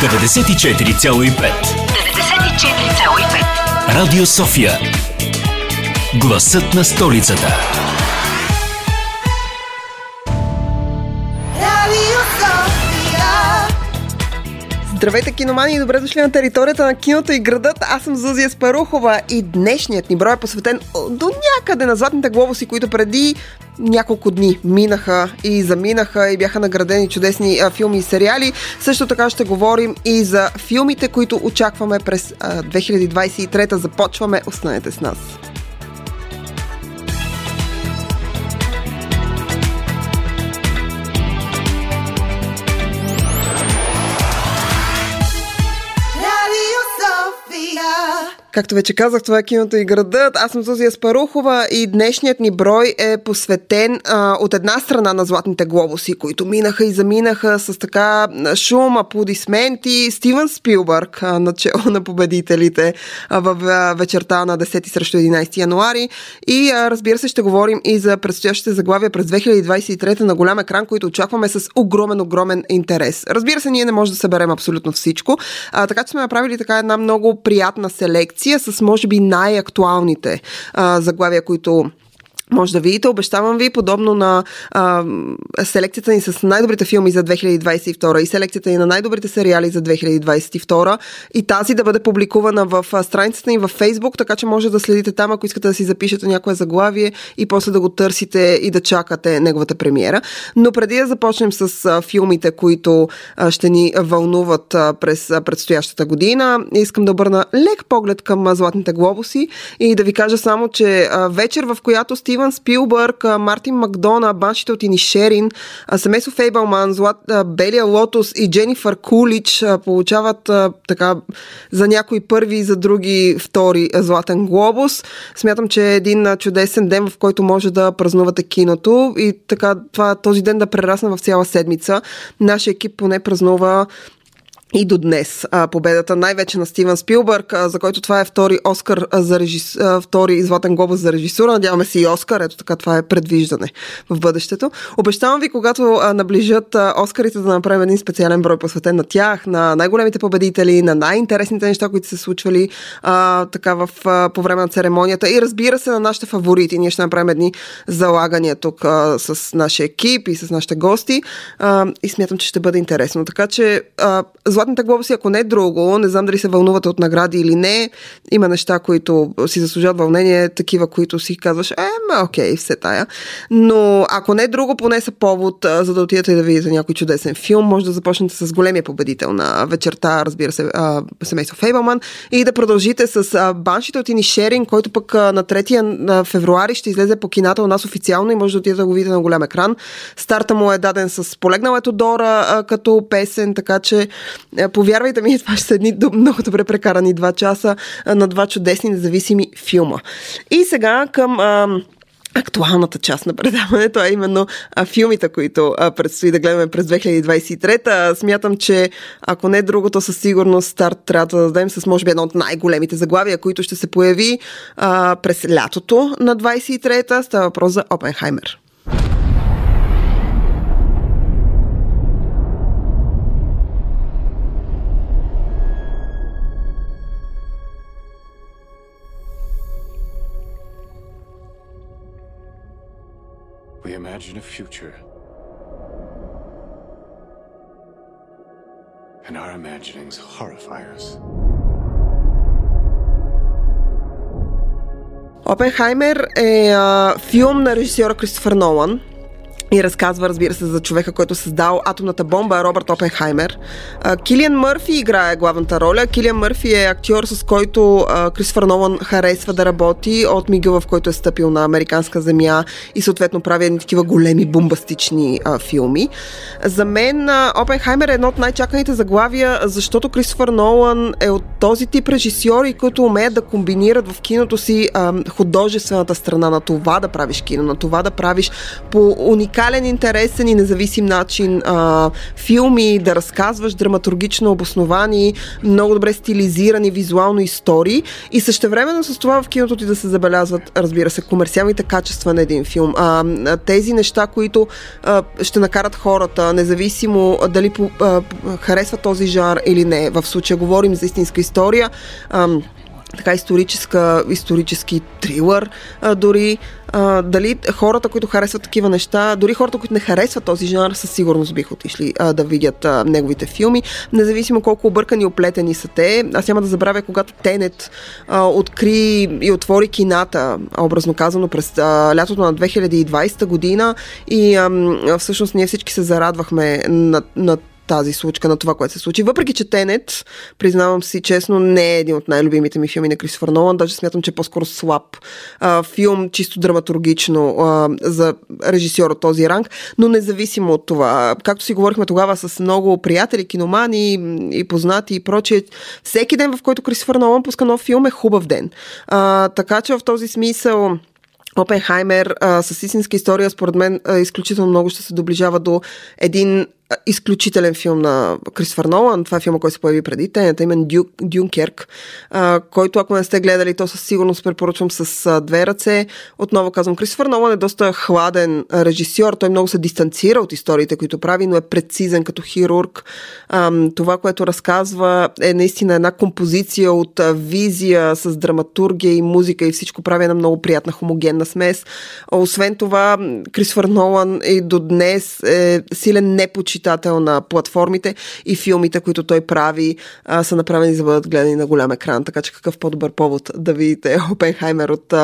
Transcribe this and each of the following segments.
94,5. 94,5 Радио София. Гласът на столицата Здравейте, киномани и добре дошли на територията на киното и градът. Аз съм Зузия Спарухова и днешният ни брой е посветен до някъде на златните глобуси, които преди няколко дни минаха и заминаха и бяха наградени чудесни а, филми и сериали. Също така ще говорим и за филмите, които очакваме през а, 2023. Започваме. Останете с нас. Както вече казах, това е киното и градът. Аз съм Зузия Спарухова и днешният ни брой е посветен а, от една страна на Златните глобуси, които минаха и заминаха с така шум, аплодисменти. Стивън Спилбърг, а, начало на победителите а, в а, вечерта на 10 срещу 11 януари. И а, разбира се, ще говорим и за предстоящите заглавия през 2023 на голям екран, които очакваме с огромен, огромен интерес. Разбира се, ние не можем да съберем абсолютно всичко, а, така че сме направили така една много приятна селекция секция с, може би, най-актуалните а, заглавия, които може да видите. Обещавам ви, подобно на а, селекцията ни с най-добрите филми за 2022 и селекцията ни на най-добрите сериали за 2022 и тази да бъде публикувана в страницата ни във Facebook, така че може да следите там, ако искате да си запишете някое заглавие и после да го търсите и да чакате неговата премиера. Но преди да започнем с а, филмите, които а, ще ни вълнуват а, през а, предстоящата година, искам да обърна лек поглед към а, Златните глобуси и да ви кажа само, че а, вечер, в която Стив Стивън Спилбърг, Мартин Макдона, баншите от Инишерин, семейство Фейбълман, Злат, Белия Лотос и Дженифър Кулич получават така за някои първи, за други втори Златен глобус. Смятам, че е един чудесен ден, в който може да празнувате киното и така това, този ден да прерасна в цяла седмица. Нашия екип поне празнува и до днес а, победата най-вече на Стивен Спилбърг, а, за който това е втори Оскар за режис... а, втори Златен глобус за режисура. Надяваме се и Оскар. Ето така, това е предвиждане в бъдещето. Обещавам ви, когато а, наближат а, Оскарите, да направим един специален брой посветен на тях, на най-големите победители, на най-интересните неща, които се случвали а, така в, а, по време на церемонията и разбира се на нашите фаворити. Ние ще направим едни залагания тук а, с нашия екип и с нашите гости а, и смятам, че ще бъде интересно. Така че а, Златните глобуси, ако не е друго, не знам дали се вълнувате от награди или не, има неща, които си заслужават вълнение, такива, които си казваш, е, ма, окей, все тая. Но ако не е друго, поне са повод, за да отидете да видите някой чудесен филм, може да започнете с големия победител на вечерта, разбира се, семейство Фейбълман и да продължите с баншите от Инишерин, който пък на 3 февруари ще излезе по кината у нас официално и може да отидете да го видите на голям екран. Старта му е даден с полегнал ето Дора като песен, така че повярвайте ми, това ще са едни много добре прекарани два часа на два чудесни независими филма. И сега към а, актуалната част на предаването, а именно а, филмите, които а, предстои да гледаме през 2023. Смятам, че ако не другото, със сигурност старт трябва да дадем с може би едно от най-големите заглавия, които ще се появи а, през лятото на 23-та. Става въпрос за Опенхаймер. We imagine a future. And our imaginings horrify us. Опенхаймер е а, филм на режисьора Кристофър Нолан, и разказва, разбира се, за човека, който създал атомната бомба, Робърт Опенхаймер. Килиан Мърфи играе главната роля. Килиан Мърфи е актьор, с който Кристофър Нолан харесва да работи от мига, в който е стъпил на американска земя и съответно прави едни такива големи бомбастични а, филми. За мен Опенхаймер е едно от най-чаканите заглавия, защото Кристофър Нолан е от този тип режисьори, които умеят да комбинират в киното си а, художествената страна на това да правиш кино, на това да правиш по уникален уникален, интересен и независим начин а, филми, да разказваш драматургично обосновани, много добре стилизирани визуално истории и същевременно с това в киното ти да се забелязват, разбира се, комерциалните качества на един филм. А, тези неща, които а, ще накарат хората, независимо дали по, а, харесва този жанр или не. В случая говорим за истинска история. А, така историческа, исторически трилър, а, дори а, дали хората, които харесват такива неща, дори хората, които не харесват този жанр, със сигурност биха отишли а, да видят а, неговите филми, независимо колко объркани и оплетени са те. Аз няма да забравя, когато Тенет а, откри и отвори кината, образно казано, през а, лятото на 2020 година и а, всъщност ние всички се зарадвахме на, на тази случка на това, което се случи. Въпреки, че Тенет, признавам си честно, не е един от най-любимите ми филми на Кристофър Нолан. Даже смятам, че е по-скоро слаб а, филм, чисто драматургично а, за режисьор от този ранг. Но независимо от това, както си говорихме тогава с много приятели, киномани и познати и прочие, всеки ден, в който Кристофър Нолан пуска нов филм е хубав ден. А, така че в този смисъл Опенхаймер а, с истинска история, според мен, а, изключително много ще се доближава до един изключителен филм на Кристофър Нолан. Това е филма, който се появи преди тенета, имен Дю, Дюнкерк, който ако не сте гледали, то със сигурност препоръчвам с а, две ръце. Отново казвам, Кристофър Нолан е доста хладен режисьор. Той много се дистанцира от историите, които прави, но е прецизен като хирург. А, това, което разказва е наистина една композиция от а, визия с драматургия и музика и всичко прави една много приятна хомогенна смес. Освен това, Кристофър Нолан и до днес е силен непочитател читател на платформите и филмите, които той прави, а, са направени за да бъдат гледани на голям екран. Така че какъв по-добър повод да видите Опенхаймер от,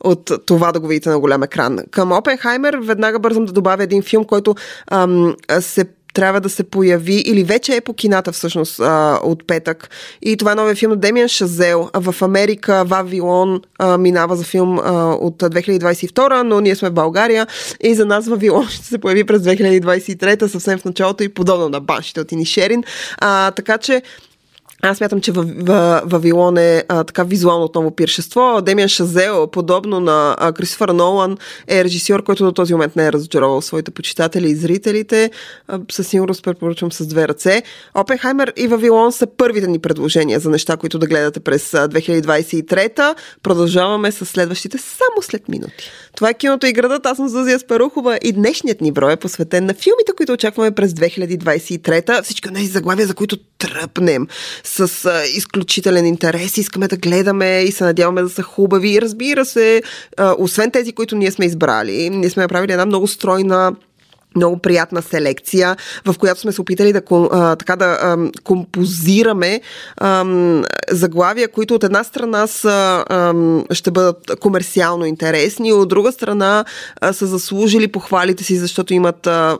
от това да го видите на голям екран. Към Опенхаймер веднага бързам да добавя един филм, който ам, се трябва да се появи, или вече е по кината всъщност а, от петък. И това е новия филм на Демиан Шазел. В Америка Вавилон а, минава за филм а, от 2022, но ние сме в България и за нас Вавилон ще се появи през 2023, съвсем в началото и подобно на баншите от Инишерин. А, така че аз смятам, че Вавилон е а, така визуално отново пиршество. Демиан Шазел, подобно на а, Кристофър Нолан, е режисьор, който до този момент не е разочаровал своите почитатели и зрителите. А, със сигурност препоръчвам с две ръце. Опенхаймер и Вавилон са първите ни предложения за неща, които да гледате през 2023. Продължаваме с следващите само след минути. Това е киното и градът. Аз съм Зузия Спарухова и днешният ни брой е посветен на филмите, които очакваме през 2023. Всички тези заглавия, за които тръпнем с а, изключителен интерес. Искаме да гледаме и се надяваме да са хубави. И разбира се, а, освен тези, които ние сме избрали, ние сме направили една много стройна много приятна селекция, в която сме се опитали да, а, така да а, композираме а, заглавия, които от една страна са, а, ще бъдат комерциално интересни, от друга страна а, са заслужили похвалите си, защото имат а,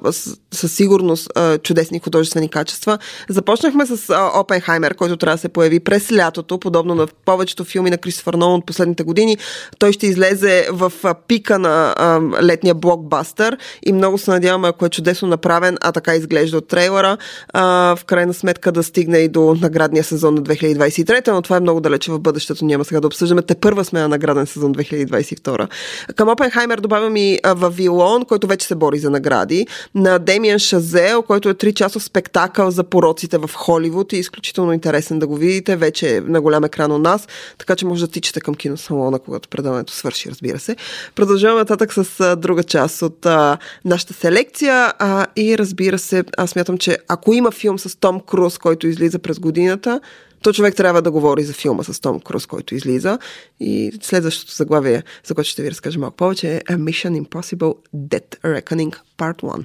със сигурност а, чудесни художествени качества. Започнахме с а, Опенхаймер, който трябва да се появи през лятото, подобно на повечето филми на Кристофър Нолан от последните години. Той ще излезе в а, пика на а, летния блокбастър и много се надявам ако е чудесно направен, а така изглежда от трейлера, а, в крайна сметка да стигне и до наградния сезон на 2023, но това е много далече в бъдещето, няма сега да обсъждаме. Те първа сме на награден сезон 2022. Към Опенхаймер добавям и Вавилон, който вече се бори за награди, на Демиан Шазел, който е 3 часов спектакъл за пороците в Холивуд и е изключително интересен да го видите, вече е на голям екран у нас, така че може да тичате към киносалона, когато предаването свърши, разбира се. Продължаваме нататък с друга част от а, нашата селекция селекция а, и разбира се, аз смятам, че ако има филм с Том Круз, който излиза през годината, то човек трябва да говори за филма с Том Круз, който излиза. И следващото заглавие, за което ще ви разкажа малко повече, е Mission Impossible Dead Reckoning Part 1.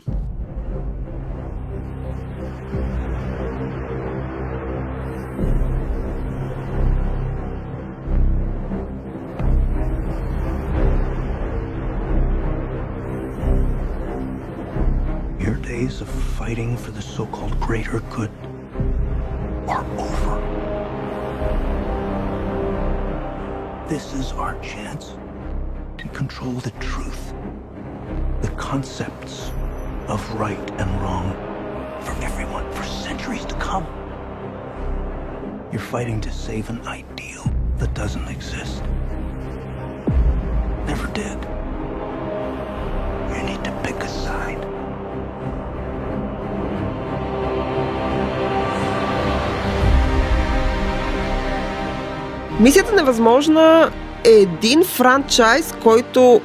Days of fighting for the so-called greater good are over. This is our chance to control the truth, the concepts of right and wrong for everyone for centuries to come. You're fighting to save an ideal that doesn't exist. Never did. You need to pick a side. Мисията невъзможна е един франчайз, който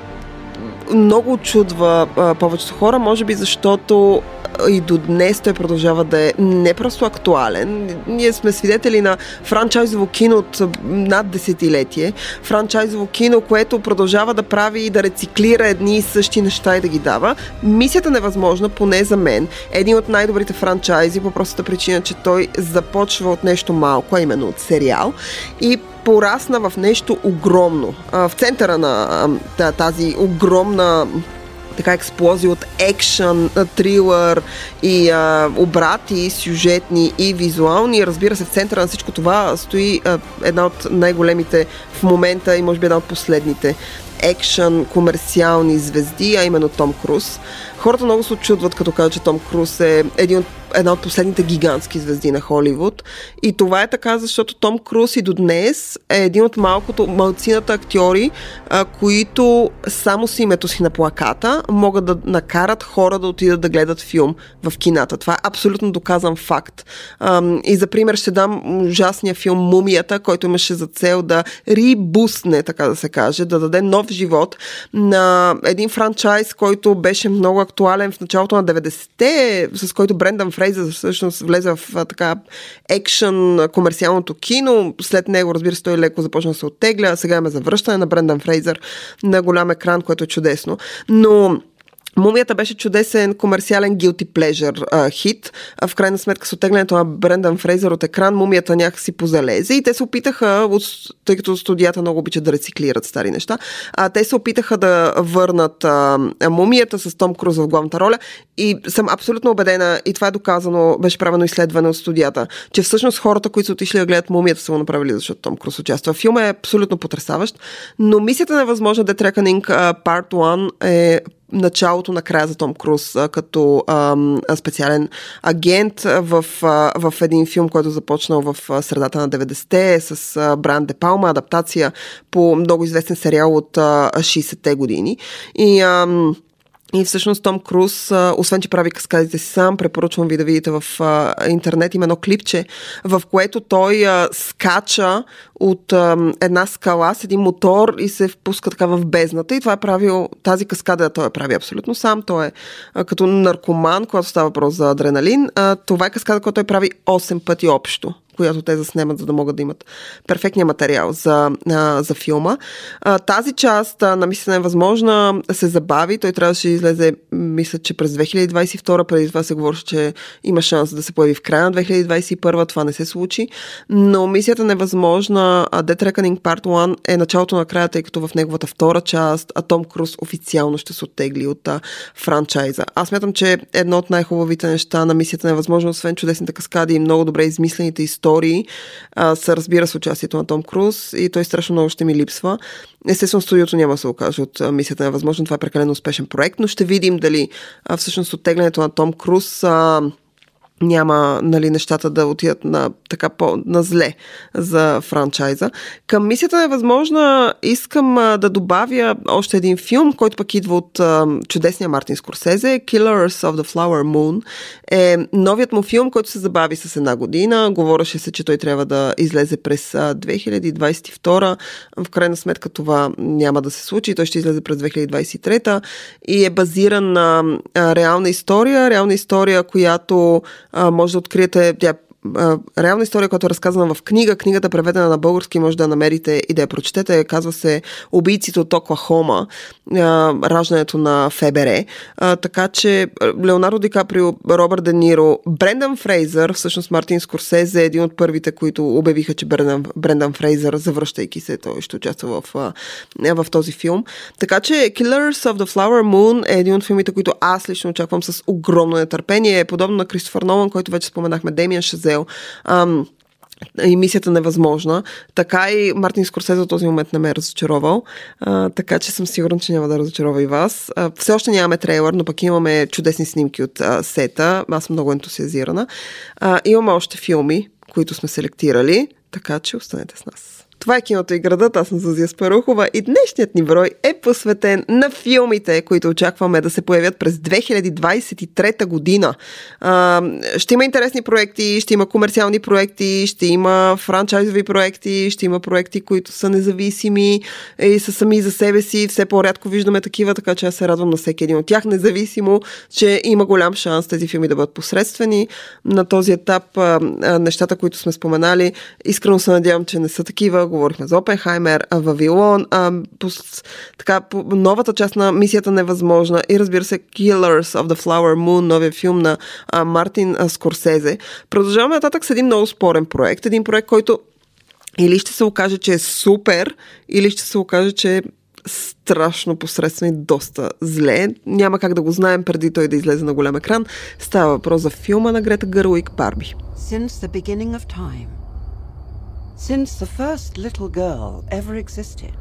много очудва повечето хора, може би защото и до днес той продължава да е не просто актуален. Ние сме свидетели на франчайзово кино от над десетилетие. Франчайзово кино, което продължава да прави и да рециклира едни и същи неща и да ги дава. Мисията невъзможна, поне за мен, е един от най-добрите франчайзи по простата причина, че той започва от нещо малко, а именно от сериал и порасна в нещо огромно. В центъра на тази огромна така експлозия от екшън, трилър и а, обрати сюжетни и визуални. Разбира се, в центъра на всичко това стои а, една от най-големите в момента и може би една от последните екшън комерциални звезди, а именно Том Круз. Хората много се очудват, като кажат, че Том Круз е един от една от последните гигантски звезди на Холивуд. И това е така, защото Том Круз и до днес е един от малкото, малцината актьори, а, които само с името си на плаката могат да накарат хора да отидат да гледат филм в кината. Това е абсолютно доказан факт. А, и за пример ще дам ужасния филм Мумията, който имаше за цел да рибусне, така да се каже, да даде нов живот на един франчайз, който беше много актуален в началото на 90-те, с който Брендан Фрейзър Фрейзър всъщност влезе в така екшън комерциалното кино. След него, разбира се, той леко започна да се оттегля. Сега има завръщане на Брендан Фрейзър на голям екран, което е чудесно. Но Мумията беше чудесен комерциален guilty pleasure а, хит. А в крайна сметка с отеглянето на Брендан Фрейзър от екран, мумията някакси позалезе и те се опитаха, тъй като студията много обичат да рециклират стари неща, а, те се опитаха да върнат а, мумията с Том Круз в главната роля и съм абсолютно убедена, и това е доказано, беше правено изследване от студията, че всъщност хората, които са отишли да гледат мумията, са го направили, защото Том Круз участва. Филма е абсолютно потрясаващ, но мисията на възможна Death Reckoning Part 1 е началото на края за Том Круз като а, специален агент в, а, в един филм, който започнал в средата на 90-те с а, Бран Де Палма, адаптация по много известен сериал от а, 60-те години. И а, и всъщност Том Круз, освен че прави каскадите си сам, препоръчвам ви да видите в интернет, има едно клипче, в което той скача от една скала с един мотор и се впуска така в бездната. И това е правил, тази каскада той я прави абсолютно сам. Той е като наркоман, когато става въпрос за адреналин. Това е каскада, която той прави 8 пъти общо която те заснемат, за да могат да имат перфектния материал за, а, за филма. А, тази част а, на мисля е възможна се забави. Той трябваше да излезе, мисля, че през 2022, преди това се говореше, че има шанс да се появи в края на 2021, това не се случи. Но мисията невъзможна, Dead Reckoning Part 1 е началото на края, тъй като в неговата втора част а Том Круз официално ще се оттегли от а, франчайза. Аз смятам, че едно от най-хубавите неща на мисията невъзможно, освен чудесните каскади и много добре измислените истории, истории а, са разбира с участието на Том Круз и той страшно много ще ми липсва. Естествено, студиото няма да се окаже от мисията на възможно. Това е прекалено успешен проект, но ще видим дали а, всъщност оттеглянето на Том Круз а, няма нали, нещата да отидат на, така по, на зле за франчайза. Към мисията е възможна, искам а, да добавя още един филм, който пък идва от а, чудесния Мартин Скорсезе. Killers of the Flower Moon е новият му филм, който се забави с една година. Говореше се, че той трябва да излезе през а, 2022. В крайна сметка това няма да се случи. Той ще излезе през 2023 и е базиран на а, реална история. Реална история, която може да откриете, тя реална история, която е разказана в книга. Книгата е преведена на български, може да намерите и да я прочетете. Казва се Убийците от Оклахома, раждането на ФБР. Така че Леонардо Ди Каприо, Робърт Де Ниро, Брендан Фрейзър, всъщност Мартин Скорсезе е един от първите, които обявиха, че Брендан, Брендан Фрейзър, завръщайки се, той ще участва в, в този филм. Така че Killers of the Flower Moon е един от филмите, които аз лично очаквам с огромно нетърпение. Подобно на Кристофър Нолан, който вече споменахме, Демиан Шазе цел. Ам, и мисията невъзможна. Така и Мартин Скорсезе до този момент не ме е разочаровал. А, така че съм сигурен, че няма да разочарова и вас. А, все още нямаме трейлър, но пък имаме чудесни снимки от а, сета. Аз съм много ентусиазирана. А, имаме още филми, които сме селектирали, така че останете с нас. Това е киното и градът. Аз съм Зузия Спарухова и днешният ни брой е посветен на филмите, които очакваме да се появят през 2023 година. А, ще има интересни проекти, ще има комерциални проекти, ще има франчайзови проекти, ще има проекти, които са независими и са сами за себе си. Все по-рядко виждаме такива, така че аз се радвам на всеки един от тях, независимо, че има голям шанс тези филми да бъдат посредствени. На този етап а, а, нещата, които сме споменали, искрено се надявам, че не са такива говорихме за Опенхаймер, Вавилон, а, по, така, по новата част на Мисията невъзможна и разбира се Killers of the Flower Moon, новия филм на а, Мартин а, Скорсезе. Продължаваме нататък с един много спорен проект, един проект, който или ще се окаже, че е супер, или ще се окаже, че е страшно посредствено и доста зле. Няма как да го знаем преди той да излезе на голям екран. Става въпрос за филма на Грета Гърлик Барби. Since the beginning of time, Since the first little girl ever existed,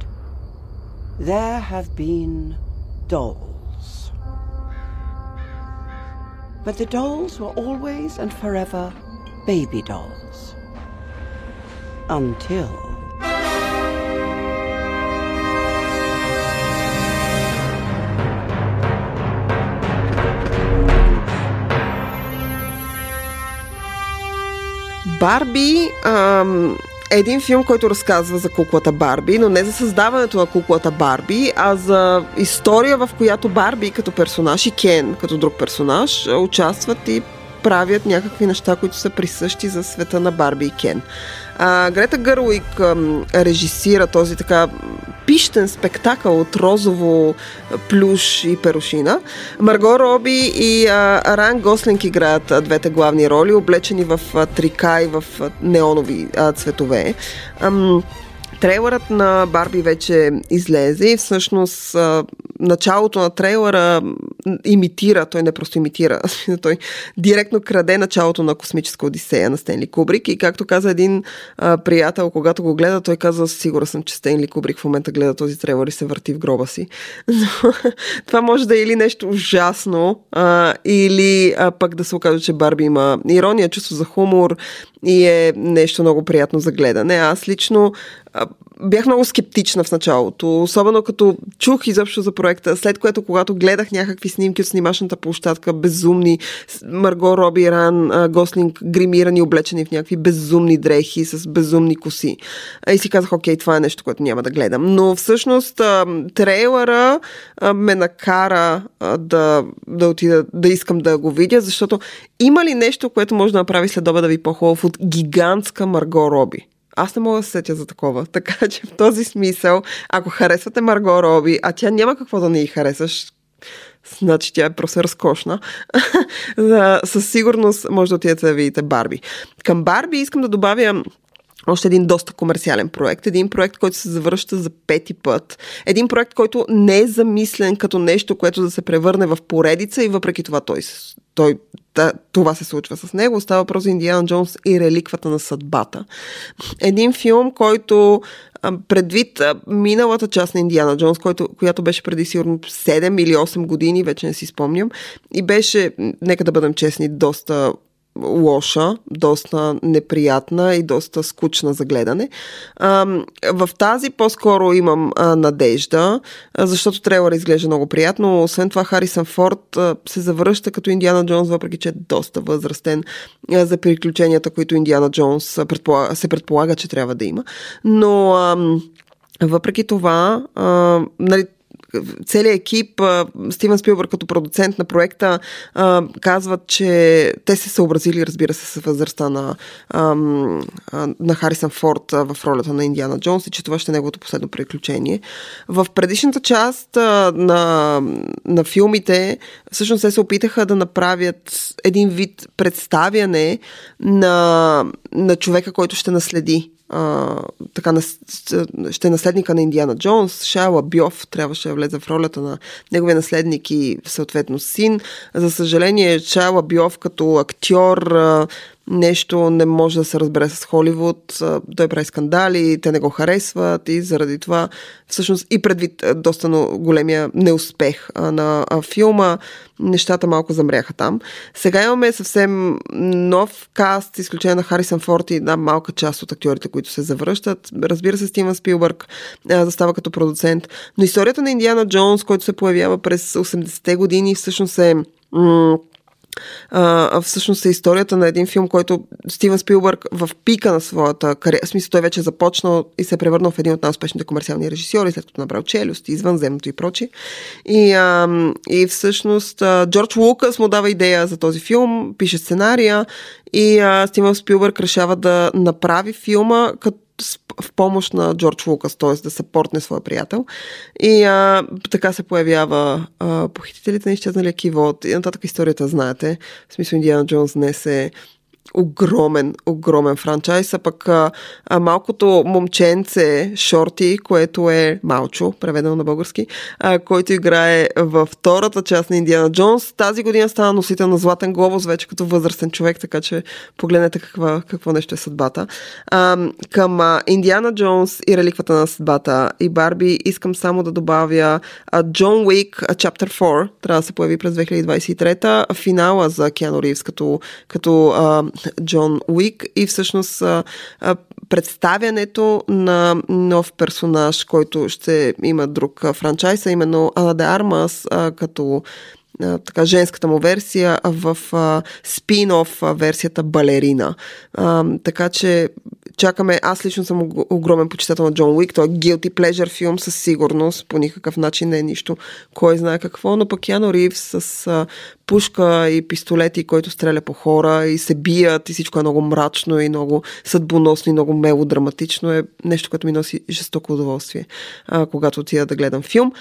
there have been dolls. But the dolls were always and forever baby dolls. Until. Barbie um, един филм, който разказва за куклата Барби, но не за създаването на куклата Барби, а за история, в която Барби като персонаж и Кен като друг персонаж участват и правят някакви неща, които са присъщи за света на Барби и Кен. А, Грета Гърлик режисира този така пищен спектакъл от розово плюш и перушина. Марго Роби и а, Ран Гослинг играят а, двете главни роли, облечени в а, трика и в а, неонови а, цветове. Ам, трейлърът на Барби вече излезе и всъщност началото на трейлера имитира, той не просто имитира, той директно краде началото на космическа одисея на Стенли Кубрик и както каза един а, приятел, когато го гледа, той каза, сигурен съм, че Стенли Кубрик в момента гледа този трейлер и се върти в гроба си. Но, това може да е или нещо ужасно, а, или а, пък да се окаже, че Барби има ирония, чувство за хумор и е нещо много приятно за гледане. Аз лично бях много скептична в началото, особено като чух изобщо за проекта, след което когато гледах някакви снимки от снимачната площадка, безумни, Марго Роби Ран, Гослинг, гримирани, облечени в някакви безумни дрехи с безумни коси. И си казах, окей, това е нещо, което няма да гледам. Но всъщност трейлера ме накара да, да отида, да искам да го видя, защото има ли нещо, което може да направи след да ви по-хубав от гигантска Марго Роби? Аз не мога да се сетя за такова. Така че в този смисъл, ако харесвате Марго Роби, а тя няма какво да не й харесаш, значи тя е просто разкошна, със сигурност може да отидете да видите Барби. Към Барби искам да добавя още един доста комерциален проект. Един проект, който се завръща за пети път. Един проект, който не е замислен като нещо, което да се превърне в поредица и въпреки това той, той това се случва с него. Става въпрос за Индиана Джонс и реликвата на съдбата. Един филм, който предвид миналата част на Индиана Джонс, който, която беше преди сигурно 7 или 8 години, вече не си спомням, и беше, нека да бъдем честни, доста лоша, доста неприятна и доста скучна за гледане. А, в тази по-скоро имам а, надежда, а, защото трейлър изглежда много приятно. Освен това, Харисън Форд а, се завръща като Индиана Джонс, въпреки че е доста възрастен а, за приключенията, които Индиана Джонс предполага, се предполага, че трябва да има. Но а, въпреки това, а, нали, целият екип, Стивен Спилбърг като продуцент на проекта, казват, че те се съобразили, разбира се, с възрастта на, на Харисън Форд в ролята на Индиана Джонс и че това ще е неговото последно приключение. В предишната част на, на филмите всъщност се опитаха да направят един вид представяне на, на човека, който ще наследи така, ще е наследника на Индиана Джонс. Шала Бьов трябваше да влезе в ролята на неговия наследник и съответно син. За съжаление, Шала Бьов като актьор а, нещо не може да се разбере с Холивуд. Той прави скандали, те не го харесват и заради това всъщност и предвид доста големия неуспех на филма, нещата малко замряха там. Сега имаме съвсем нов каст, изключение на Харисън Форд и една малка част от актьорите, които се завръщат. Разбира се, Стивен Спилбърг застава като продуцент. Но историята на Индиана Джонс, който се появява през 80-те години, всъщност е всъщност е историята на един филм, който Стивен Спилбърг в пика на своята кариера, в смисъл той вече е започнал и се е превърнал в един от най-успешните комерциални режисьори, след като набрал челюст, извънземното и прочи. И, а, и всъщност а, Джордж Лукас му дава идея за този филм, пише сценария и а, Стивен Спилбърг решава да направи филма като в помощ на Джордж Лукас, т.е. да съпортне своя приятел. И а, така се появява а, похитителите на изчезналия кивот. И нататък историята знаете. В смисъл Индиана Джонс днес е огромен, огромен франчайз, а пък а, а, малкото момченце Шорти, което е Малчо, преведено на български, а, който играе във втората част на Индиана Джонс, тази година стана носител на Златен глобус, вече като възрастен човек, така че погледнете каква, какво нещо е съдбата. А, към а, Индиана Джонс и реликвата на съдбата и Барби искам само да добавя а, Джон Уик, Chapter 4, трябва да се появи през 2023, финала за Киано Ривз като, като а, Джон Уик и всъщност представянето на нов персонаж, който ще има друг франчайз, а именно Ана де Армас като така, женската му версия в спин-оф версията Балерина. Така че чакаме. Аз лично съм огромен почитател на Джон Уик. Той е guilty pleasure филм със сигурност. По никакъв начин не е нищо. Кой знае какво. Но пък Яно Ривз с а, пушка и пистолети, който стреля по хора и се бият и всичко е много мрачно и много съдбоносно и много мелодраматично е нещо, което ми носи жестоко удоволствие, а, когато отида да гледам филм.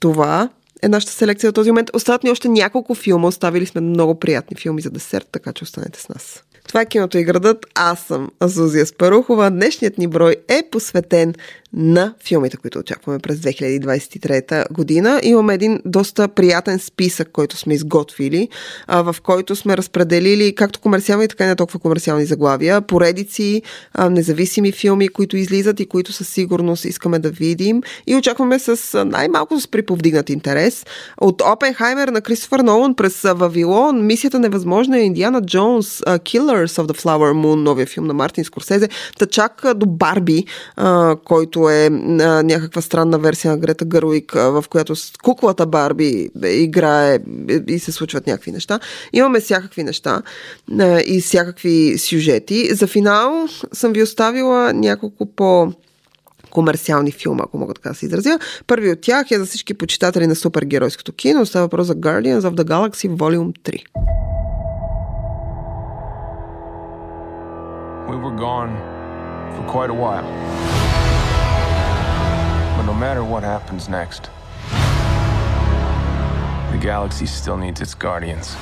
Това е нашата селекция в този момент. Остават ни още няколко филма. Оставили сме много приятни филми за десерт, така че останете с нас. Това е киното и градът. Аз съм Азузия Спарухова. Днешният ни брой е посветен на филмите, които очакваме през 2023 година. Имаме един доста приятен списък, който сме изготвили, в който сме разпределили както комерциални, така и не толкова комерциални заглавия, поредици, независими филми, които излизат и които със сигурност искаме да видим и очакваме с най-малко с приповдигнат интерес. От Опенхаймер на Кристофър Нолан през Вавилон, Мисията невъзможна е Индиана Джонс, Killers of the Flower Moon, новия филм на Мартин Скорсезе, та чак до Барби, който което е а, някаква странна версия на Грета Гърлик, в която куклата Барби играе и се случват някакви неща. Имаме всякакви неща а, и всякакви сюжети. За финал съм ви оставила няколко по комерциални филма, ако мога така да се изразя. Първи от тях е за всички почитатели на супергеройското кино. Става въпрос за Guardians of the Galaxy Volume 3. We were gone for quite a while. But no matter what happens next, the galaxy still needs its guardians.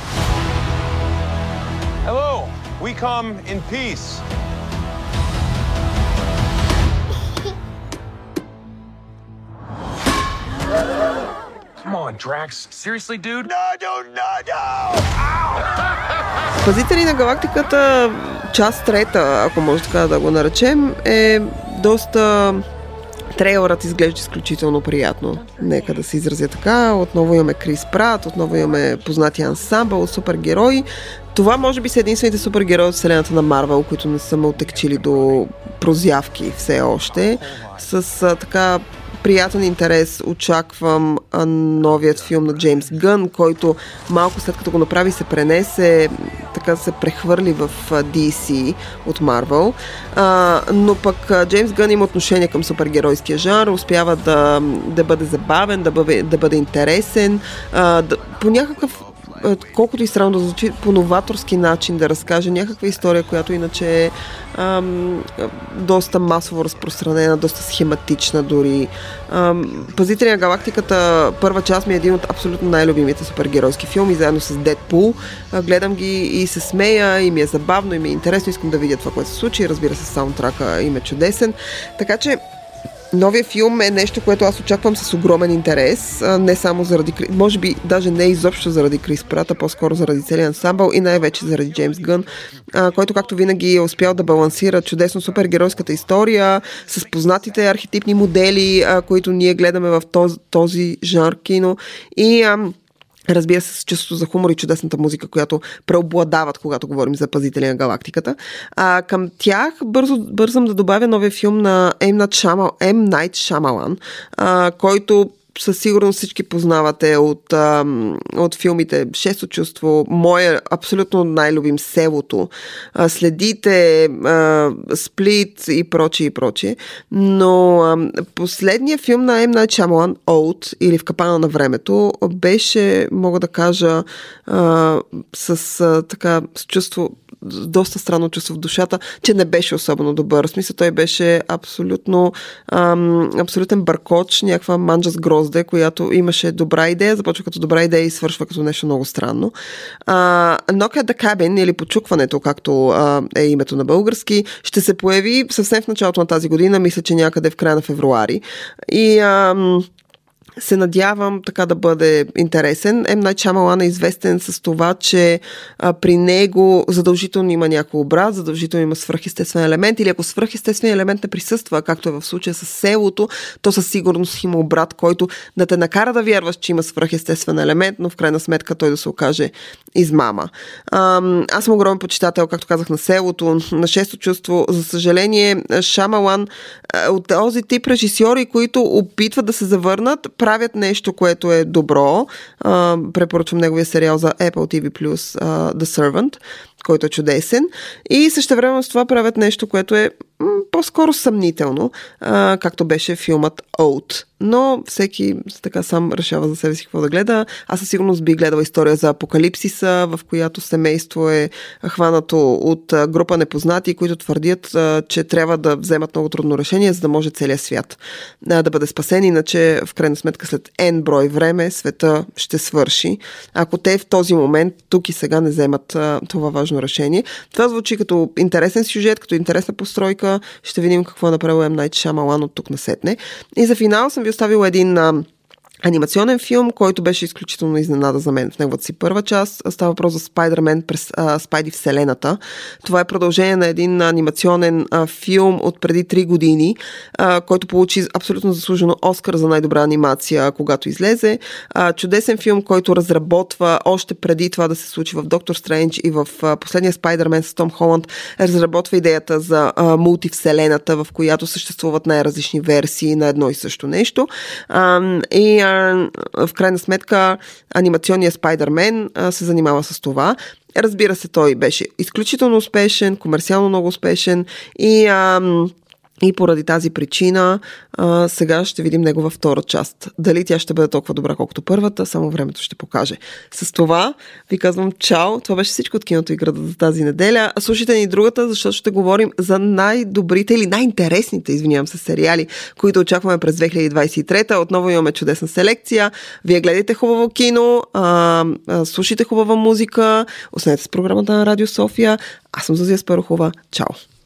Hello, we come in peace. Come on, Drax. Seriously, dude? No, no, no, no! Пазители на галактиката, част трета, ако може така да го наречем, е доста Трейлърът изглежда изключително приятно. Нека да се изразя така. Отново имаме Крис Прат, отново имаме познати ансамбъл, супергерои. Това може би са единствените супергерои от вселената на Марвел, които не са ме отекчили до прозявки все още. С а, така приятен интерес очаквам новият филм на Джеймс Гън, който малко след като го направи се пренесе, така се прехвърли в DC от Марвел. Но пък Джеймс Гън има отношение към супергеройския жанр, успява да, да бъде забавен, да бъде, да бъде интересен, а, да, по някакъв колкото и странно да звучи, по новаторски начин да разкаже някаква история, която иначе е ам, доста масово разпространена, доста схематична дори. Ам, Пазители на галактиката, първа част ми е един от абсолютно най-любимите супергеройски филми, заедно с Дедпул. Гледам ги и се смея, и ми е забавно, и ми е интересно, искам да видя това, което се случи. Разбира се, саундтрака им е чудесен. Така че новия филм е нещо, което аз очаквам с огромен интерес, не само заради, може би даже не изобщо заради Крис Прата, по-скоро заради целият ансамбъл и най-вече заради Джеймс Гън, който както винаги е успял да балансира чудесно супергеройската история с познатите архетипни модели, които ние гледаме в този, този жанр кино. И Разбира се, с чувството за хумор и чудесната музика, която преобладават, когато говорим за пазители на галактиката. А, към тях бързо, бързам да добавя новия филм на M. Night Shyamalan, а, който със сигурност всички познавате от, а, от филмите Шесто чувство, моя абсолютно най-любим Селото, следите Сплит и прочие и прочие. Но а, последният филм на М. Найт Шамалан, или В капана на времето, беше, мога да кажа, с така, с чувство доста странно чувство в душата, че не беше особено добър. В смисъл той беше абсолютно абсолютен бъркоч, някаква манджа с грозде, която имаше добра идея, започва като добра идея и свършва като нещо много странно. А, Knock at the Cabin или Почукването, както а, е името на български, ще се появи съвсем в началото на тази година, мисля, че някъде в края на февруари. И ам, се надявам така да бъде интересен. М. Най Чамалан е известен с това, че а, при него задължително има някой образ, задължително има свръхестествен елемент или ако свръхестествен елемент не присъства, както е в случая с селото, то със сигурност има обрат, който да те накара да вярваш, че има свръхестествен елемент, но в крайна сметка той да се окаже измама. А, аз съм огромен почитател, както казах, на селото, на шесто чувство. За съжаление, Шамалан от този тип режисьори, които опитват да се завърнат, правят нещо, което е добро. А, препоръчвам неговия сериал за Apple TV+, uh, The Servant, който е чудесен. И също време с това правят нещо, което е м- по-скоро съмнително, а, както беше филмът Oat. Но всеки така сам решава за себе си какво да гледа. Аз със сигурност би гледала история за апокалипсиса, в която семейство е хванато от група непознати, които твърдят, че трябва да вземат много трудно решение, за да може целият свят да бъде спасен. Иначе, в крайна сметка, след N брой време, света ще свърши. Ако те в този момент, тук и сега не вземат това важно решение. Това звучи като интересен сюжет, като интересна постройка. Ще видим какво е направил М. Найт Шамалан от тук насетне. И за финал съм ви оставила един анимационен филм, който беше изключително изненада за мен в неговата си първа част. Става въпрос за Спайдермен през а, Спайди Вселената. Това е продължение на един анимационен а, филм от преди 3 години, а, който получи абсолютно заслужено Оскар за най-добра анимация, когато излезе. А, чудесен филм, който разработва още преди това да се случи в Доктор Стрендж и в а, последния Спайдермен с Том Холанд, разработва идеята за а, мултивселената, в която съществуват най-различни версии на едно и също нещо. А, и в крайна сметка анимационният Спайдермен се занимава с това. Разбира се, той беше изключително успешен, комерциално много успешен и ам, и поради тази причина а, сега ще видим негова втора част. Дали тя ще бъде толкова добра, колкото първата, само времето ще покаже. С това ви казвам чао. Това беше всичко от киното и града за тази неделя. А слушайте ни другата, защото ще говорим за най-добрите или най-интересните, извинявам се, сериали, които очакваме през 2023. Отново имаме чудесна селекция. Вие гледайте хубаво кино, а, а, слушайте хубава музика, останете с програмата на Радио София. Аз съм Зазия Спарухова. Чао!